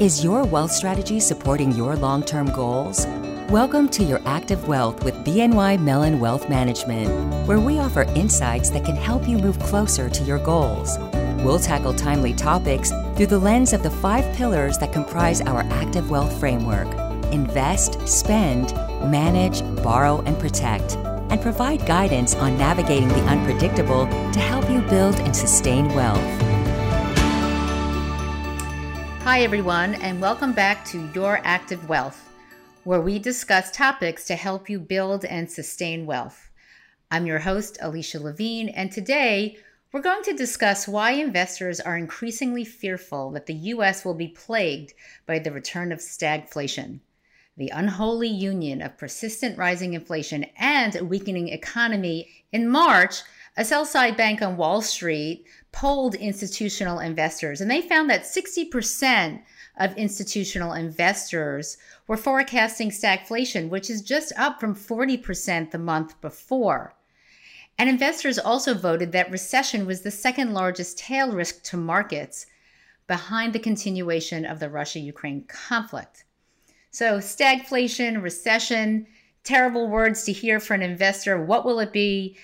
Is your wealth strategy supporting your long term goals? Welcome to Your Active Wealth with BNY Mellon Wealth Management, where we offer insights that can help you move closer to your goals. We'll tackle timely topics through the lens of the five pillars that comprise our Active Wealth Framework invest, spend, manage, borrow, and protect, and provide guidance on navigating the unpredictable to help you build and sustain wealth. Hi, everyone, and welcome back to Your Active Wealth, where we discuss topics to help you build and sustain wealth. I'm your host, Alicia Levine, and today we're going to discuss why investors are increasingly fearful that the U.S. will be plagued by the return of stagflation, the unholy union of persistent rising inflation and a weakening economy. In March, a sell side bank on Wall Street polled institutional investors, and they found that 60% of institutional investors were forecasting stagflation, which is just up from 40% the month before. And investors also voted that recession was the second largest tail risk to markets behind the continuation of the Russia Ukraine conflict. So, stagflation, recession, terrible words to hear for an investor. What will it be?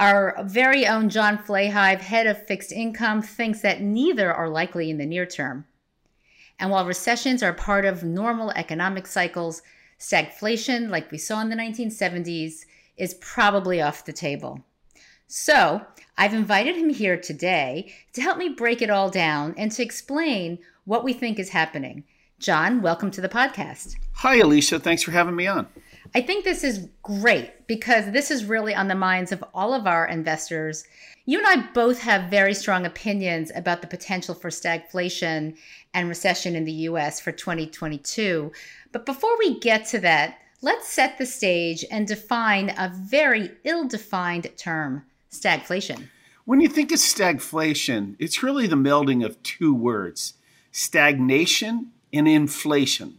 Our very own John Flahive, head of fixed income, thinks that neither are likely in the near term. And while recessions are part of normal economic cycles, stagflation, like we saw in the 1970s, is probably off the table. So, I've invited him here today to help me break it all down and to explain what we think is happening. John, welcome to the podcast. Hi, Alicia. Thanks for having me on. I think this is great because this is really on the minds of all of our investors. You and I both have very strong opinions about the potential for stagflation and recession in the US for 2022. But before we get to that, let's set the stage and define a very ill defined term stagflation. When you think of stagflation, it's really the melding of two words stagnation and inflation.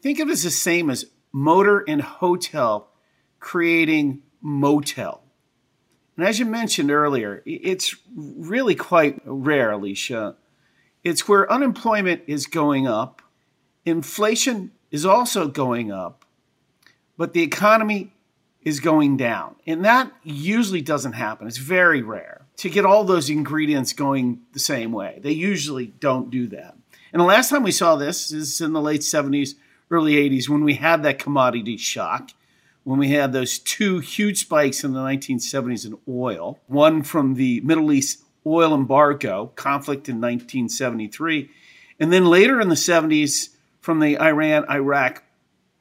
Think of it as the same as motor and hotel creating motel. And as you mentioned earlier, it's really quite rare, Alicia. It's where unemployment is going up, inflation is also going up, but the economy is going down. And that usually doesn't happen. It's very rare to get all those ingredients going the same way. They usually don't do that. And the last time we saw this is in the late 70s early 80s when we had that commodity shock, when we had those two huge spikes in the 1970s in oil, one from the Middle East oil embargo conflict in 1973, and then later in the 70s from the Iran Iraq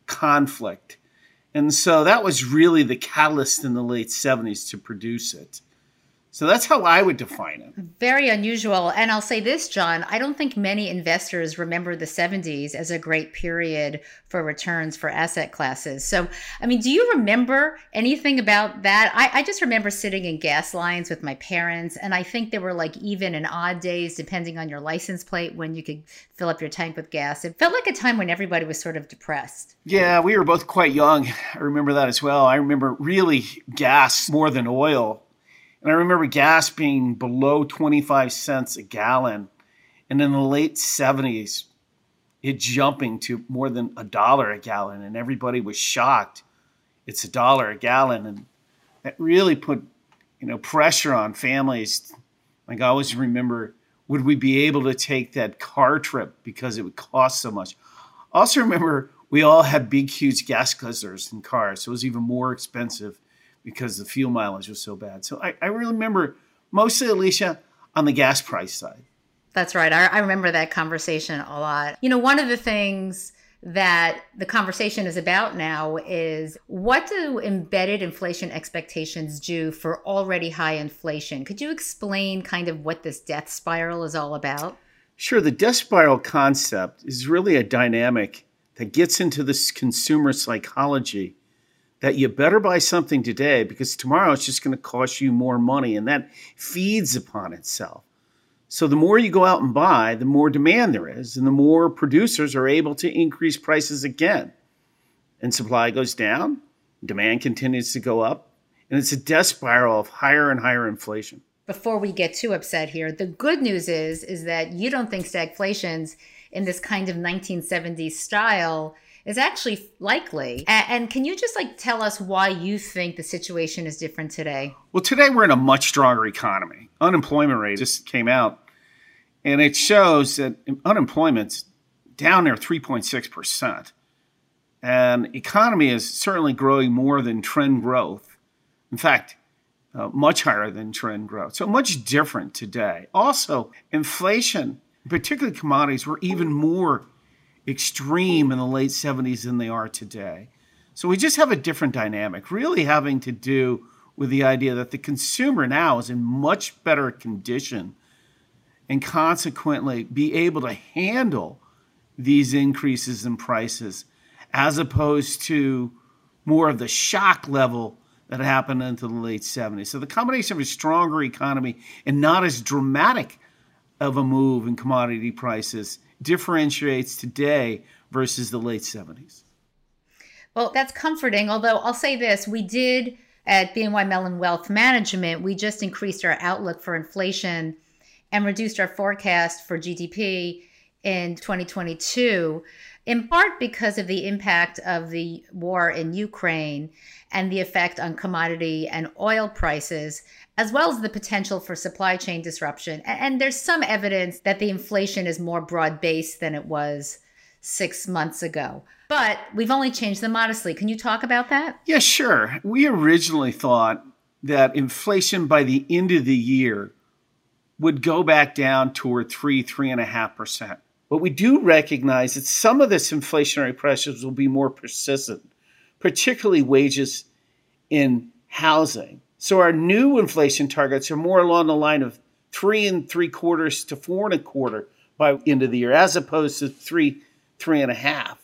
conflict. And so that was really the catalyst in the late 70s to produce it. So that's how I would define it. Very unusual. And I'll say this, John, I don't think many investors remember the 70s as a great period for returns for asset classes. So, I mean, do you remember anything about that? I, I just remember sitting in gas lines with my parents, and I think there were like even and odd days, depending on your license plate, when you could fill up your tank with gas. It felt like a time when everybody was sort of depressed. Yeah, we were both quite young. I remember that as well. I remember really gas more than oil and I remember gas being below 25 cents a gallon. And in the late 70s, it jumping to more than a dollar a gallon. And everybody was shocked. It's a dollar a gallon. And that really put, you know, pressure on families. Like I always remember, would we be able to take that car trip because it would cost so much? Also remember, we all had big, huge gas guzzlers in cars. So it was even more expensive because the fuel mileage was so bad. So I, I remember mostly Alicia on the gas price side. That's right. I, I remember that conversation a lot. You know, one of the things that the conversation is about now is what do embedded inflation expectations do for already high inflation? Could you explain kind of what this death spiral is all about? Sure. The death spiral concept is really a dynamic that gets into this consumer psychology that you better buy something today because tomorrow it's just going to cost you more money and that feeds upon itself. So the more you go out and buy, the more demand there is and the more producers are able to increase prices again. And supply goes down, demand continues to go up, and it's a death spiral of higher and higher inflation. before we get too upset here, the good news is is that you don't think stagflation's in this kind of 1970s style is actually likely. And, can you just like tell us why you think the situation is different today? Well, today we're in a much stronger economy. Unemployment rate just came out, and it shows that unemployment's down there 3.6%. And economy is certainly growing more than trend growth. In fact, uh, much higher than trend growth. So much different today. Also, inflation, particularly commodities, were even more extreme in the late 70s than they are today. So we just have a different dynamic, really having to do with the idea that the consumer now is in much better condition and consequently be able to handle these increases in prices as opposed to more of the shock level that happened into the late 70s. So the combination of a stronger economy and not as dramatic of a move in commodity prices differentiates today versus the late 70s? Well, that's comforting. Although I'll say this we did at BNY Mellon Wealth Management, we just increased our outlook for inflation and reduced our forecast for GDP in 2022, in part because of the impact of the war in Ukraine and the effect on commodity and oil prices, as well as the potential for supply chain disruption. And there's some evidence that the inflation is more broad based than it was six months ago. But we've only changed them modestly. Can you talk about that? Yeah, sure. We originally thought that inflation by the end of the year would go back down toward three, three and a half percent. But we do recognize that some of this inflationary pressures will be more persistent particularly wages in housing. So our new inflation targets are more along the line of three and three quarters to four and a quarter by end of the year, as opposed to three, three and a half.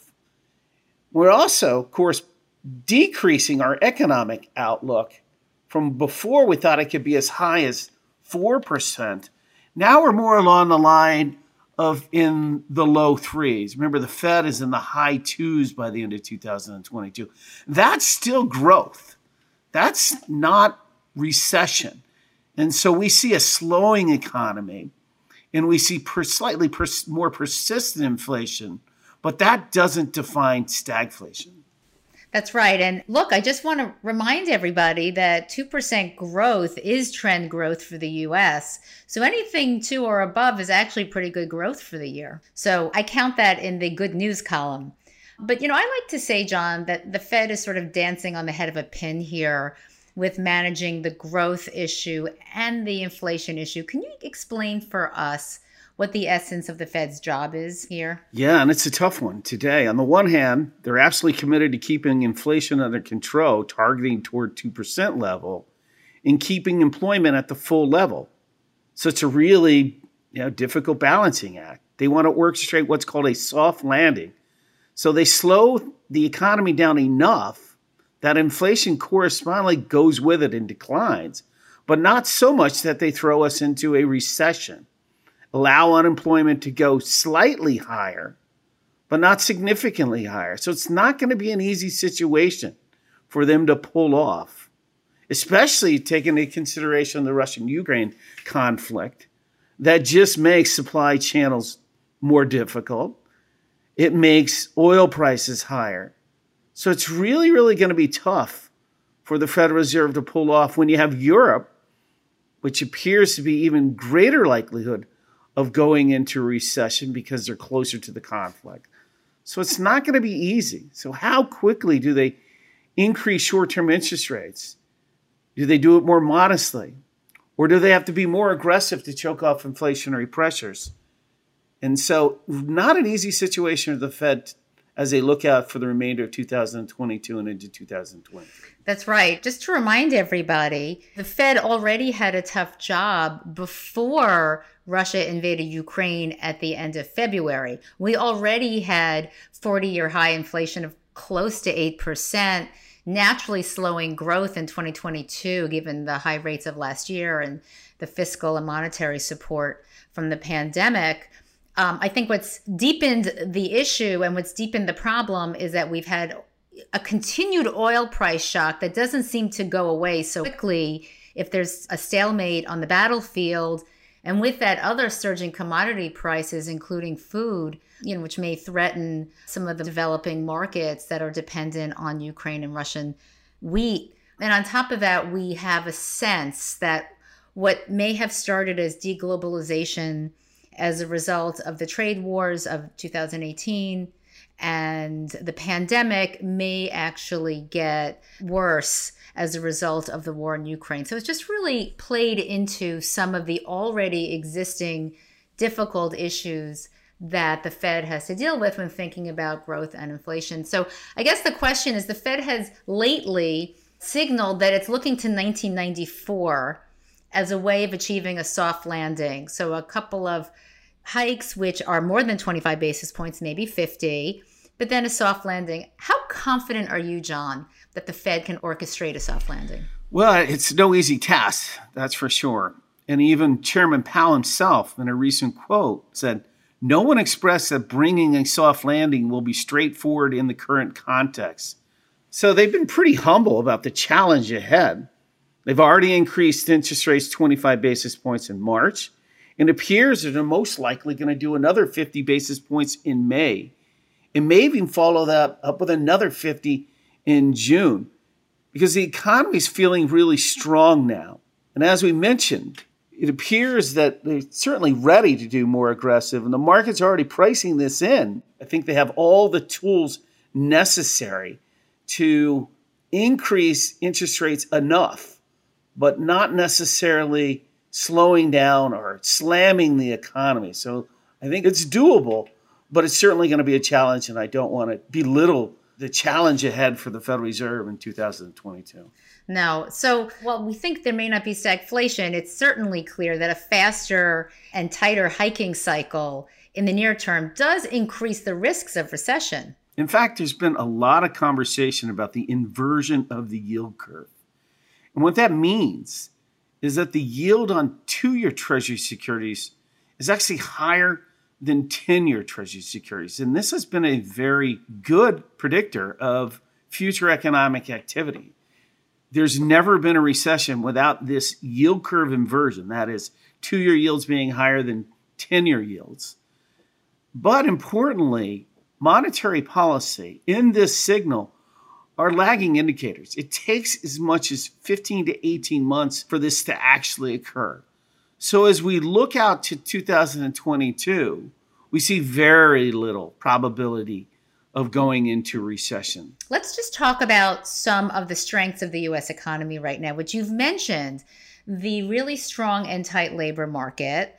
We're also, of course, decreasing our economic outlook from before we thought it could be as high as 4%. Now we're more along the line of in the low threes. Remember, the Fed is in the high twos by the end of 2022. That's still growth. That's not recession. And so we see a slowing economy and we see per, slightly pers- more persistent inflation, but that doesn't define stagflation. That's right. And look, I just want to remind everybody that 2% growth is trend growth for the US. So anything two or above is actually pretty good growth for the year. So I count that in the good news column. But, you know, I like to say, John, that the Fed is sort of dancing on the head of a pin here with managing the growth issue and the inflation issue. Can you explain for us what the essence of the Fed's job is here? Yeah, and it's a tough one today. On the one hand, they're absolutely committed to keeping inflation under control, targeting toward 2% level, and keeping employment at the full level. So it's a really you know, difficult balancing act. They want to orchestrate what's called a soft landing. So they slow the economy down enough that inflation correspondingly goes with it and declines, but not so much that they throw us into a recession allow unemployment to go slightly higher, but not significantly higher. So it's not going to be an easy situation for them to pull off, especially taking into consideration the Russian Ukraine conflict that just makes supply channels more difficult. It makes oil prices higher. So it's really, really going to be tough for the Federal Reserve to pull off when you have Europe, which appears to be even greater likelihood of going into recession because they're closer to the conflict. So it's not going to be easy. So, how quickly do they increase short term interest rates? Do they do it more modestly? Or do they have to be more aggressive to choke off inflationary pressures? And so, not an easy situation for the Fed as they look out for the remainder of 2022 and into 2020. That's right. Just to remind everybody, the Fed already had a tough job before Russia invaded Ukraine at the end of February. We already had 40 year high inflation of close to 8%, naturally slowing growth in 2022, given the high rates of last year and the fiscal and monetary support from the pandemic. Um, I think what's deepened the issue and what's deepened the problem is that we've had a continued oil price shock that doesn't seem to go away so quickly if there's a stalemate on the battlefield, and with that, other surging commodity prices, including food, you know, which may threaten some of the developing markets that are dependent on Ukraine and Russian wheat. And on top of that, we have a sense that what may have started as deglobalization as a result of the trade wars of 2018 and the pandemic may actually get worse as a result of the war in Ukraine. So it's just really played into some of the already existing difficult issues that the Fed has to deal with when thinking about growth and inflation. So I guess the question is the Fed has lately signaled that it's looking to 1994 as a way of achieving a soft landing. So a couple of hikes, which are more than 25 basis points, maybe 50, but then a soft landing. How confident are you, John, that the Fed can orchestrate a soft landing? Well, it's no easy task, that's for sure. And even Chairman Powell himself, in a recent quote, said, No one expressed that bringing a soft landing will be straightforward in the current context. So they've been pretty humble about the challenge ahead. They've already increased interest rates 25 basis points in March. And it appears that they're most likely going to do another 50 basis points in May, and may even follow that up with another 50 in June, because the economy is feeling really strong now. And as we mentioned, it appears that they're certainly ready to do more aggressive, and the market's already pricing this in. I think they have all the tools necessary to increase interest rates enough, but not necessarily slowing down or slamming the economy. So I think it's doable, but it's certainly going to be a challenge, and I don't want to belittle the challenge ahead for the Federal Reserve in 2022. No. So, while we think there may not be stagflation, it's certainly clear that a faster and tighter hiking cycle in the near term does increase the risks of recession. In fact, there's been a lot of conversation about the inversion of the yield curve. And what that means is that the yield on two year Treasury securities is actually higher than 10 year Treasury securities. And this has been a very good predictor of future economic activity. There's never been a recession without this yield curve inversion, that is, two year yields being higher than 10 year yields. But importantly, monetary policy in this signal are lagging indicators. It takes as much as 15 to 18 months for this to actually occur. So as we look out to 2022, we see very little probability of going into recession. Let's just talk about some of the strengths of the US economy right now, which you've mentioned the really strong and tight labor market.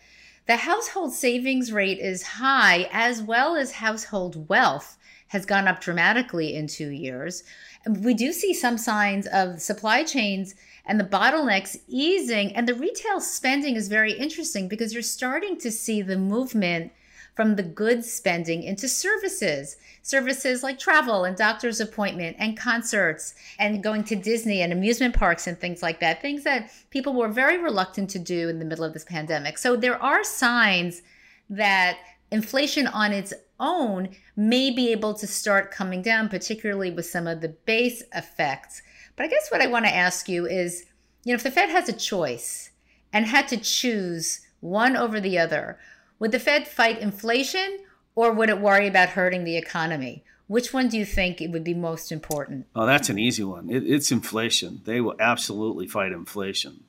The household savings rate is high, as well as household wealth has gone up dramatically in two years. We do see some signs of supply chains and the bottlenecks easing, and the retail spending is very interesting because you're starting to see the movement from the goods spending into services. Services like travel and doctor's appointment and concerts and going to Disney and amusement parks and things like that. Things that people were very reluctant to do in the middle of this pandemic. So there are signs that inflation on its own may be able to start coming down, particularly with some of the base effects. But I guess what I want to ask you is you know, if the Fed has a choice and had to choose one over the other, would the Fed fight inflation or would it worry about hurting the economy? Which one do you think it would be most important? Oh, that's an easy one. It, it's inflation. They will absolutely fight inflation.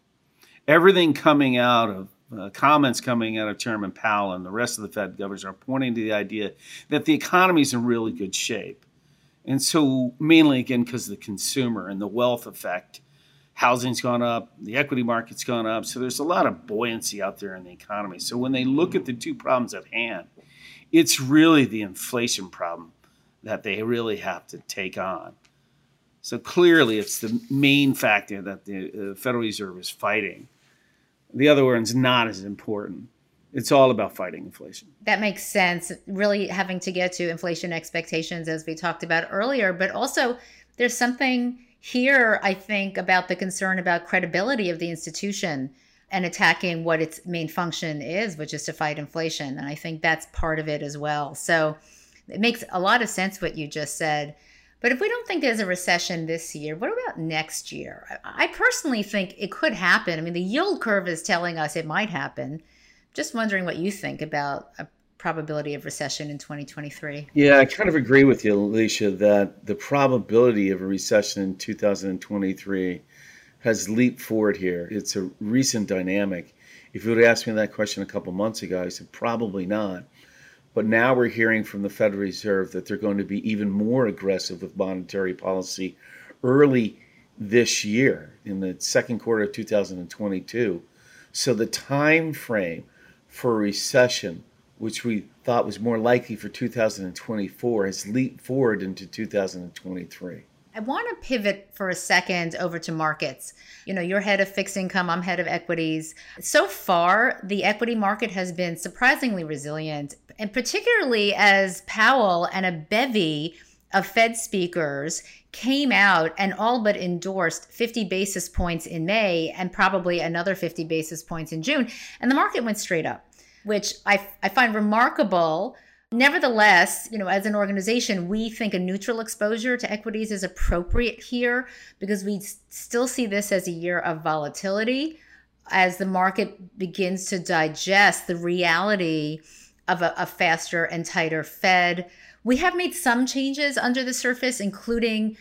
Everything coming out of uh, comments coming out of Chairman Powell and the rest of the Fed governors are pointing to the idea that the economy is in really good shape. And so, mainly again, because of the consumer and the wealth effect, housing's gone up, the equity market's gone up. So, there's a lot of buoyancy out there in the economy. So, when they look at the two problems at hand, it's really the inflation problem that they really have to take on. So, clearly, it's the main factor that the uh, Federal Reserve is fighting the other one's not as important. It's all about fighting inflation. That makes sense. Really having to get to inflation expectations as we talked about earlier, but also there's something here, I think, about the concern about credibility of the institution and attacking what its main function is, which is to fight inflation. And I think that's part of it as well. So it makes a lot of sense what you just said. But if we don't think there's a recession this year, what about next year? I personally think it could happen. I mean, the yield curve is telling us it might happen. Just wondering what you think about a probability of recession in 2023. Yeah, I kind of agree with you, Alicia, that the probability of a recession in 2023 has leaped forward here. It's a recent dynamic. If you would have asked me that question a couple months ago, I said probably not. But now we're hearing from the Federal Reserve that they're going to be even more aggressive with monetary policy early this year in the second quarter of 2022. So the time frame for a recession, which we thought was more likely for 2024, has leaped forward into 2023. I want to pivot for a second over to markets. You know, you're head of fixed income, I'm head of equities. So far, the equity market has been surprisingly resilient, and particularly as Powell and a bevy of Fed speakers came out and all but endorsed 50 basis points in May and probably another 50 basis points in June. And the market went straight up, which I, I find remarkable Nevertheless, you know, as an organization, we think a neutral exposure to equities is appropriate here because we still see this as a year of volatility as the market begins to digest the reality of a, a faster and tighter Fed. We have made some changes under the surface, including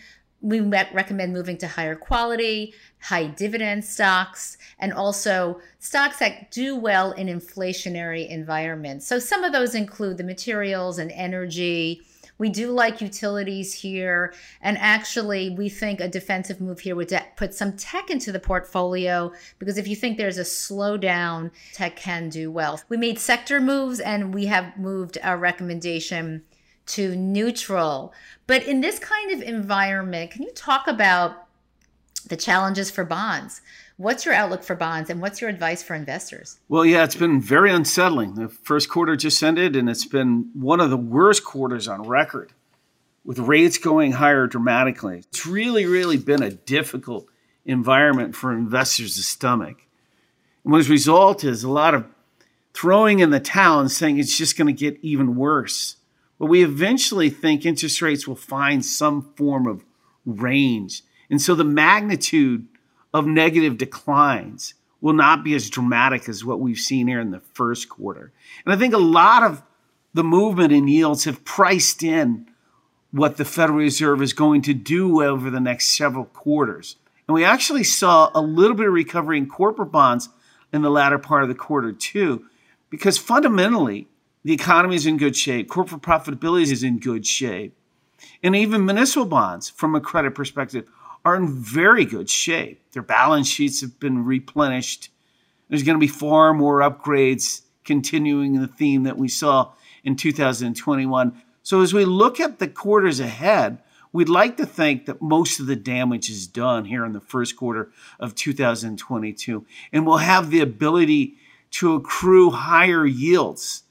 we recommend moving to higher quality, high dividend stocks, and also stocks that do well in inflationary environments. So some of those include the materials and energy. We do like utilities here. And actually, we think a defensive move here would put some tech into the portfolio because if you think there's a slowdown, tech can do well. We made sector moves and we have moved our recommendation to neutral. But in this kind of environment, can you talk about the challenges for bonds? What's your outlook for bonds and what's your advice for investors? Well, yeah, it's been very unsettling. The first quarter just ended, and it's been one of the worst quarters on record with rates going higher dramatically. It's really, really been a difficult environment for investors to stomach. And what has resulted is a lot of throwing in the towel and saying it's just going to get even worse. But we eventually think interest rates will find some form of range. And so the magnitude of negative declines will not be as dramatic as what we've seen here in the first quarter. And I think a lot of the movement in yields have priced in what the Federal Reserve is going to do over the next several quarters. And we actually saw a little bit of recovery in corporate bonds in the latter part of the quarter, too, because fundamentally, the economy is in good shape. Corporate profitability is in good shape. And even municipal bonds, from a credit perspective, are in very good shape. Their balance sheets have been replenished. There's going to be far more upgrades, continuing the theme that we saw in 2021. So, as we look at the quarters ahead, we'd like to think that most of the damage is done here in the first quarter of 2022, and we'll have the ability to accrue higher yields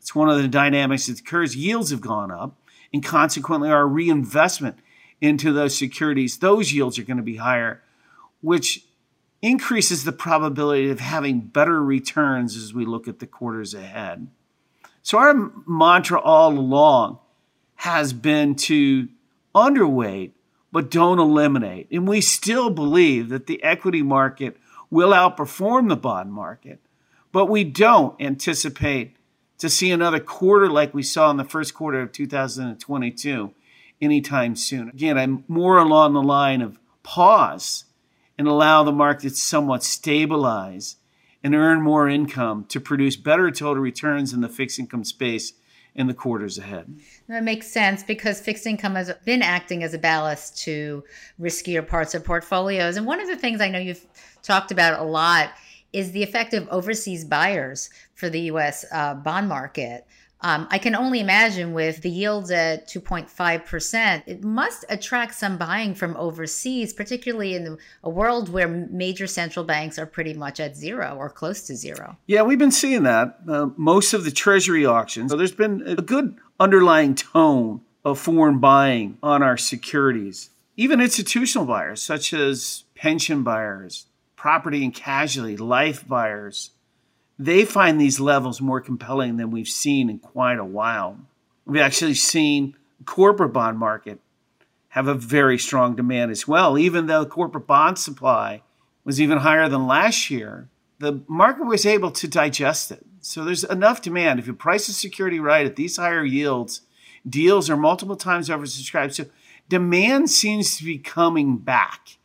it's one of the dynamics that occurs. Yields have gone up, and consequently, our reinvestment into those securities, those yields are going to be higher, which increases the probability of having better returns as we look at the quarters ahead. So, our mantra all along has been to underweight, but don't eliminate. And we still believe that the equity market will outperform the bond market, but we don't anticipate to see another quarter like we saw in the first quarter of 2022 anytime soon. Again, I'm more along the line of pause and allow the market to somewhat stabilize and earn more income to produce better total returns in the fixed income space in the quarters ahead. That makes sense because fixed income has been acting as a ballast to riskier parts of portfolios. And one of the things I know you've talked about a lot is the effect of overseas buyers for the US uh, bond market. Um, I can only imagine with the yields at 2.5%, it must attract some buying from overseas, particularly in the, a world where major central banks are pretty much at zero or close to zero. Yeah, we've been seeing that. Uh, most of the treasury auctions, so there's been a good underlying tone of foreign buying on our securities. Even institutional buyers, such as pension buyers, property and casualty, life buyers, they find these levels more compelling than we've seen in quite a while. We've actually seen corporate bond market have a very strong demand as well. Even though corporate bond supply was even higher than last year, the market was able to digest it. So there's enough demand. If you price the security right at these higher yields, deals are multiple times oversubscribed. So demand seems to be coming back.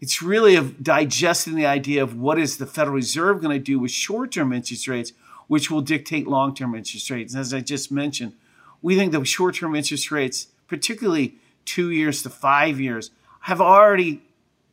It's really of digesting the idea of what is the Federal Reserve going to do with short-term interest rates, which will dictate long-term interest rates. And as I just mentioned, we think the short-term interest rates, particularly two years to five years, have already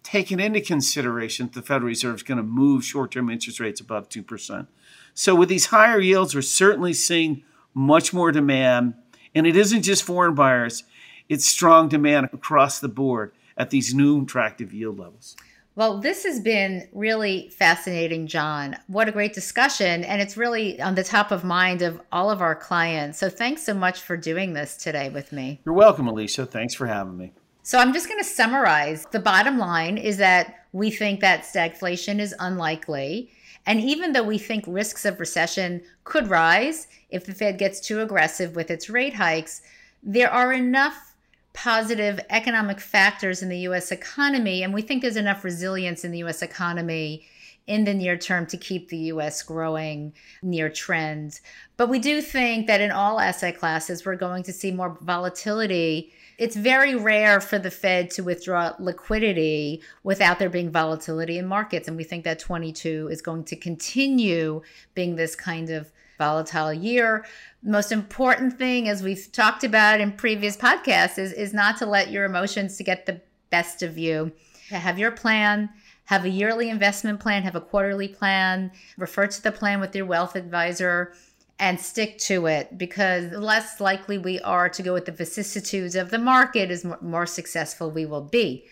taken into consideration that the Federal Reserve is going to move short-term interest rates above two percent. So with these higher yields, we're certainly seeing much more demand, and it isn't just foreign buyers; it's strong demand across the board at these new attractive yield levels. Well, this has been really fascinating, John. What a great discussion. And it's really on the top of mind of all of our clients. So thanks so much for doing this today with me. You're welcome, Alicia. Thanks for having me. So I'm just going to summarize. The bottom line is that we think that stagflation is unlikely. And even though we think risks of recession could rise if the Fed gets too aggressive with its rate hikes, there are enough positive economic factors in the US economy. And we think there's enough resilience in the US economy in the near term to keep the US growing near trend. But we do think that in all asset classes, we're going to see more volatility. It's very rare for the Fed to withdraw liquidity without there being volatility in markets. And we think that 22 is going to continue being this kind of volatile year. Most important thing, as we've talked about in previous podcasts, is, is not to let your emotions to get the best of you. Have your plan, have a yearly investment plan, have a quarterly plan, refer to the plan with your wealth advisor and stick to it because the less likely we are to go with the vicissitudes of the market is more successful we will be.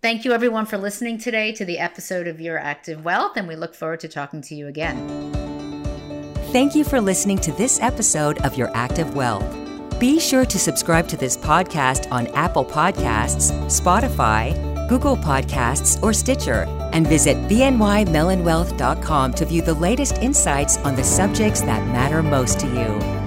Thank you everyone for listening today to the episode of Your Active Wealth and we look forward to talking to you again. Thank you for listening to this episode of Your Active Wealth. Be sure to subscribe to this podcast on Apple Podcasts, Spotify, Google Podcasts, or Stitcher, and visit bnymellonwealth.com to view the latest insights on the subjects that matter most to you.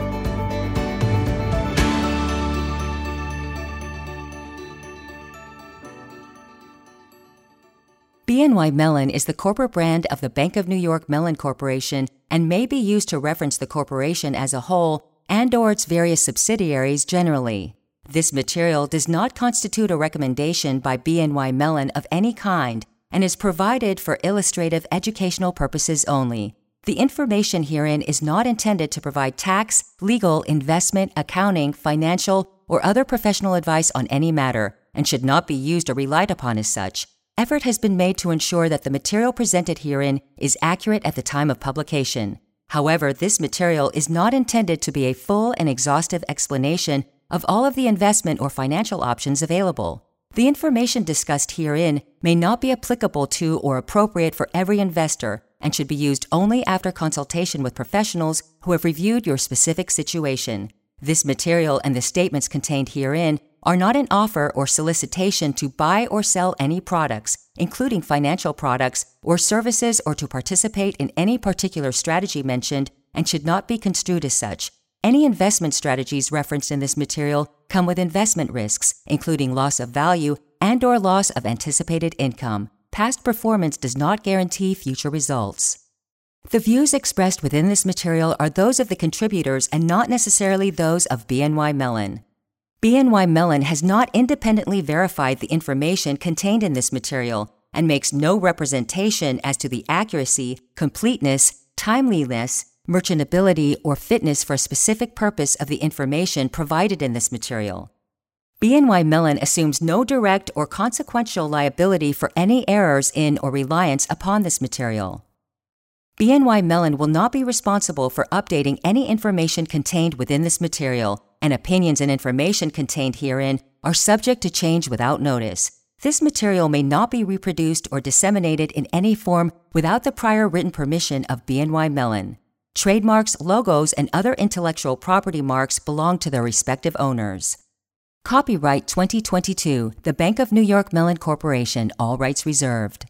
BNY Mellon is the corporate brand of the Bank of New York Mellon Corporation and may be used to reference the corporation as a whole and or its various subsidiaries generally. This material does not constitute a recommendation by BNY Mellon of any kind and is provided for illustrative educational purposes only. The information herein is not intended to provide tax, legal, investment, accounting, financial, or other professional advice on any matter and should not be used or relied upon as such. Effort has been made to ensure that the material presented herein is accurate at the time of publication. However, this material is not intended to be a full and exhaustive explanation of all of the investment or financial options available. The information discussed herein may not be applicable to or appropriate for every investor and should be used only after consultation with professionals who have reviewed your specific situation. This material and the statements contained herein are not an offer or solicitation to buy or sell any products, including financial products or services, or to participate in any particular strategy mentioned and should not be construed as such. Any investment strategies referenced in this material come with investment risks, including loss of value and or loss of anticipated income. Past performance does not guarantee future results. The views expressed within this material are those of the contributors and not necessarily those of BNY Mellon. BNY Mellon has not independently verified the information contained in this material and makes no representation as to the accuracy, completeness, timeliness, merchantability, or fitness for a specific purpose of the information provided in this material. BNY Mellon assumes no direct or consequential liability for any errors in or reliance upon this material. BNY Mellon will not be responsible for updating any information contained within this material and opinions and information contained herein are subject to change without notice. This material may not be reproduced or disseminated in any form without the prior written permission of BNY Mellon. Trademarks, logos, and other intellectual property marks belong to their respective owners. Copyright 2022, The Bank of New York Mellon Corporation, all rights reserved.